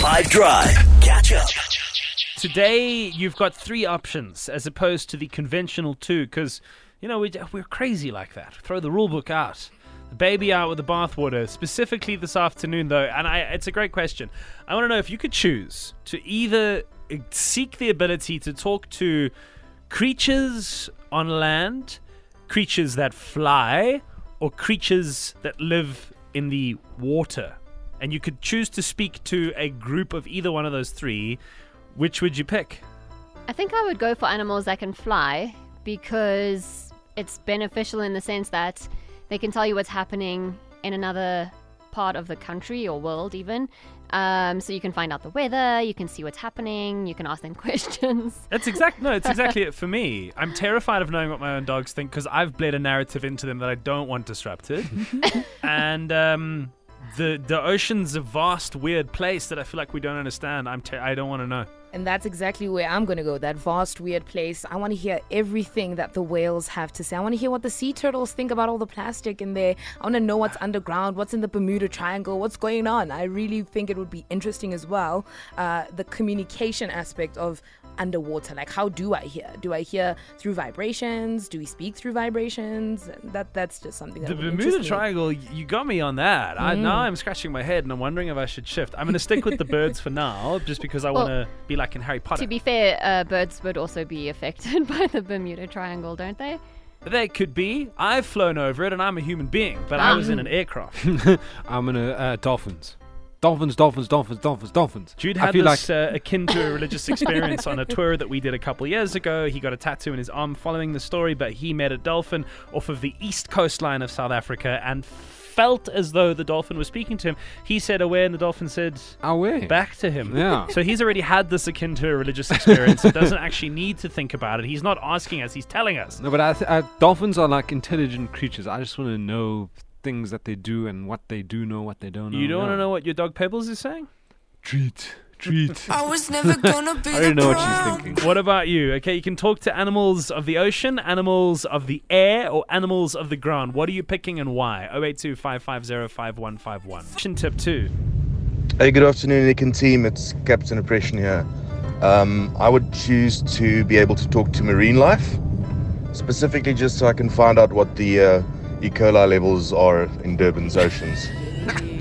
5 Drive. Catch up. Today, you've got three options as opposed to the conventional two, because, you know, we, we're crazy like that. Throw the rule book out. The baby out with the bathwater, specifically this afternoon, though. And I, it's a great question. I want to know if you could choose to either eh, seek the ability to talk to creatures on land, creatures that fly, or creatures that live in the water. And you could choose to speak to a group of either one of those three. Which would you pick? I think I would go for animals that can fly because it's beneficial in the sense that they can tell you what's happening in another part of the country or world, even. Um, so you can find out the weather, you can see what's happening, you can ask them questions. That's exactly no, it's exactly it for me. I'm terrified of knowing what my own dogs think because I've bled a narrative into them that I don't want disrupted, and um, the the ocean's a vast, weird place that I feel like we don't understand. I'm ter- I don't want to know. And that's exactly where I'm going to go, that vast, weird place. I want to hear everything that the whales have to say. I want to hear what the sea turtles think about all the plastic in there. I want to know what's underground, what's in the Bermuda Triangle, what's going on. I really think it would be interesting as well. Uh, the communication aspect of underwater. Like, how do I hear? Do I hear through vibrations? Do we speak through vibrations? That That's just something that The Bermuda. Triangle, you got me on that. I, now I'm scratching my head and I'm wondering if I should shift. I'm going to stick with the birds for now, just because I Well, want to be like in Harry Potter. To be fair, uh, birds would also be affected by the Bermuda Triangle, don't they? They could be. I've flown over it and I'm a human being, but I was in an aircraft. I'm gonna uh, dolphins. Dolphins, dolphins, dolphins, dolphins, dolphins. Jude I had feel this like uh, akin to a religious experience on a tour that we did a couple years ago. He got a tattoo in his arm following the story, but he met a dolphin off of the east coastline of South Africa and felt as though the dolphin was speaking to him. He said away, and the dolphin said away. back to him. Yeah. So he's already had this akin to a religious experience. he doesn't actually need to think about it. He's not asking us, he's telling us. No, but I th- uh, dolphins are like intelligent creatures. I just want to know things that they do and what they do know, what they don't know. You don't want to know what your dog Pebbles is saying? Treat, treat. I was never gonna be I don't know what she's thinking. What about you? Okay, you can talk to animals of the ocean, animals of the air, or animals of the ground. What are you picking and why? 082 550 5151. Question tip two. Hey, good afternoon, Nick and team. It's Captain Oppression here. Um, I would choose to be able to talk to marine life, specifically just so I can find out what the uh, E. coli levels are in Durban's oceans,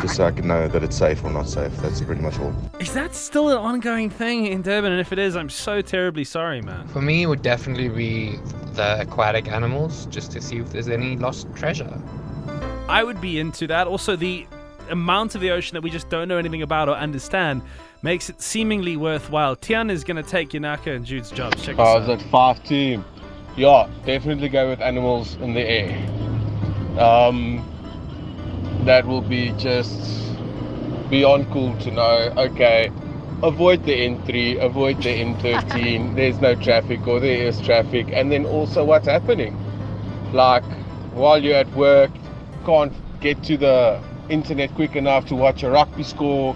just so I can know that it's safe or not safe. That's pretty much all. Is that still an ongoing thing in Durban? And if it is, I'm so terribly sorry, man. For me, it would definitely be the aquatic animals, just to see if there's any lost treasure. I would be into that. Also, the amount of the ocean that we just don't know anything about or understand makes it seemingly worthwhile. Tian is going to take Yanaka and Jude's jobs. Check this I was out. at five team. Yeah, definitely go with animals in the air. Um, that will be just beyond cool to know. Okay, avoid the N3, avoid the N13. There's no traffic, or there is traffic, and then also what's happening. Like while you're at work, can't get to the internet quick enough to watch a rugby score.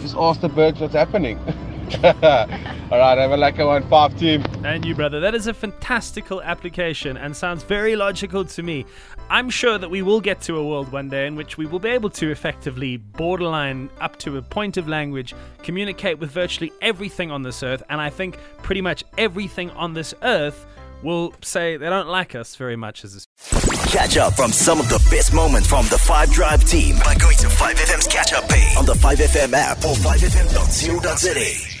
Just ask the birds what's happening. All right, have a lucky one, five team. And you, brother. That is a fantastical application and sounds very logical to me. I'm sure that we will get to a world one day in which we will be able to effectively, borderline up to a point of language, communicate with virtually everything on this earth. And I think pretty much everything on this earth will say they don't like us very much as a Catch up from some of the best moments from the 5 Drive team by going to 5FM's catch up page on the 5FM app or 5FM.co.za.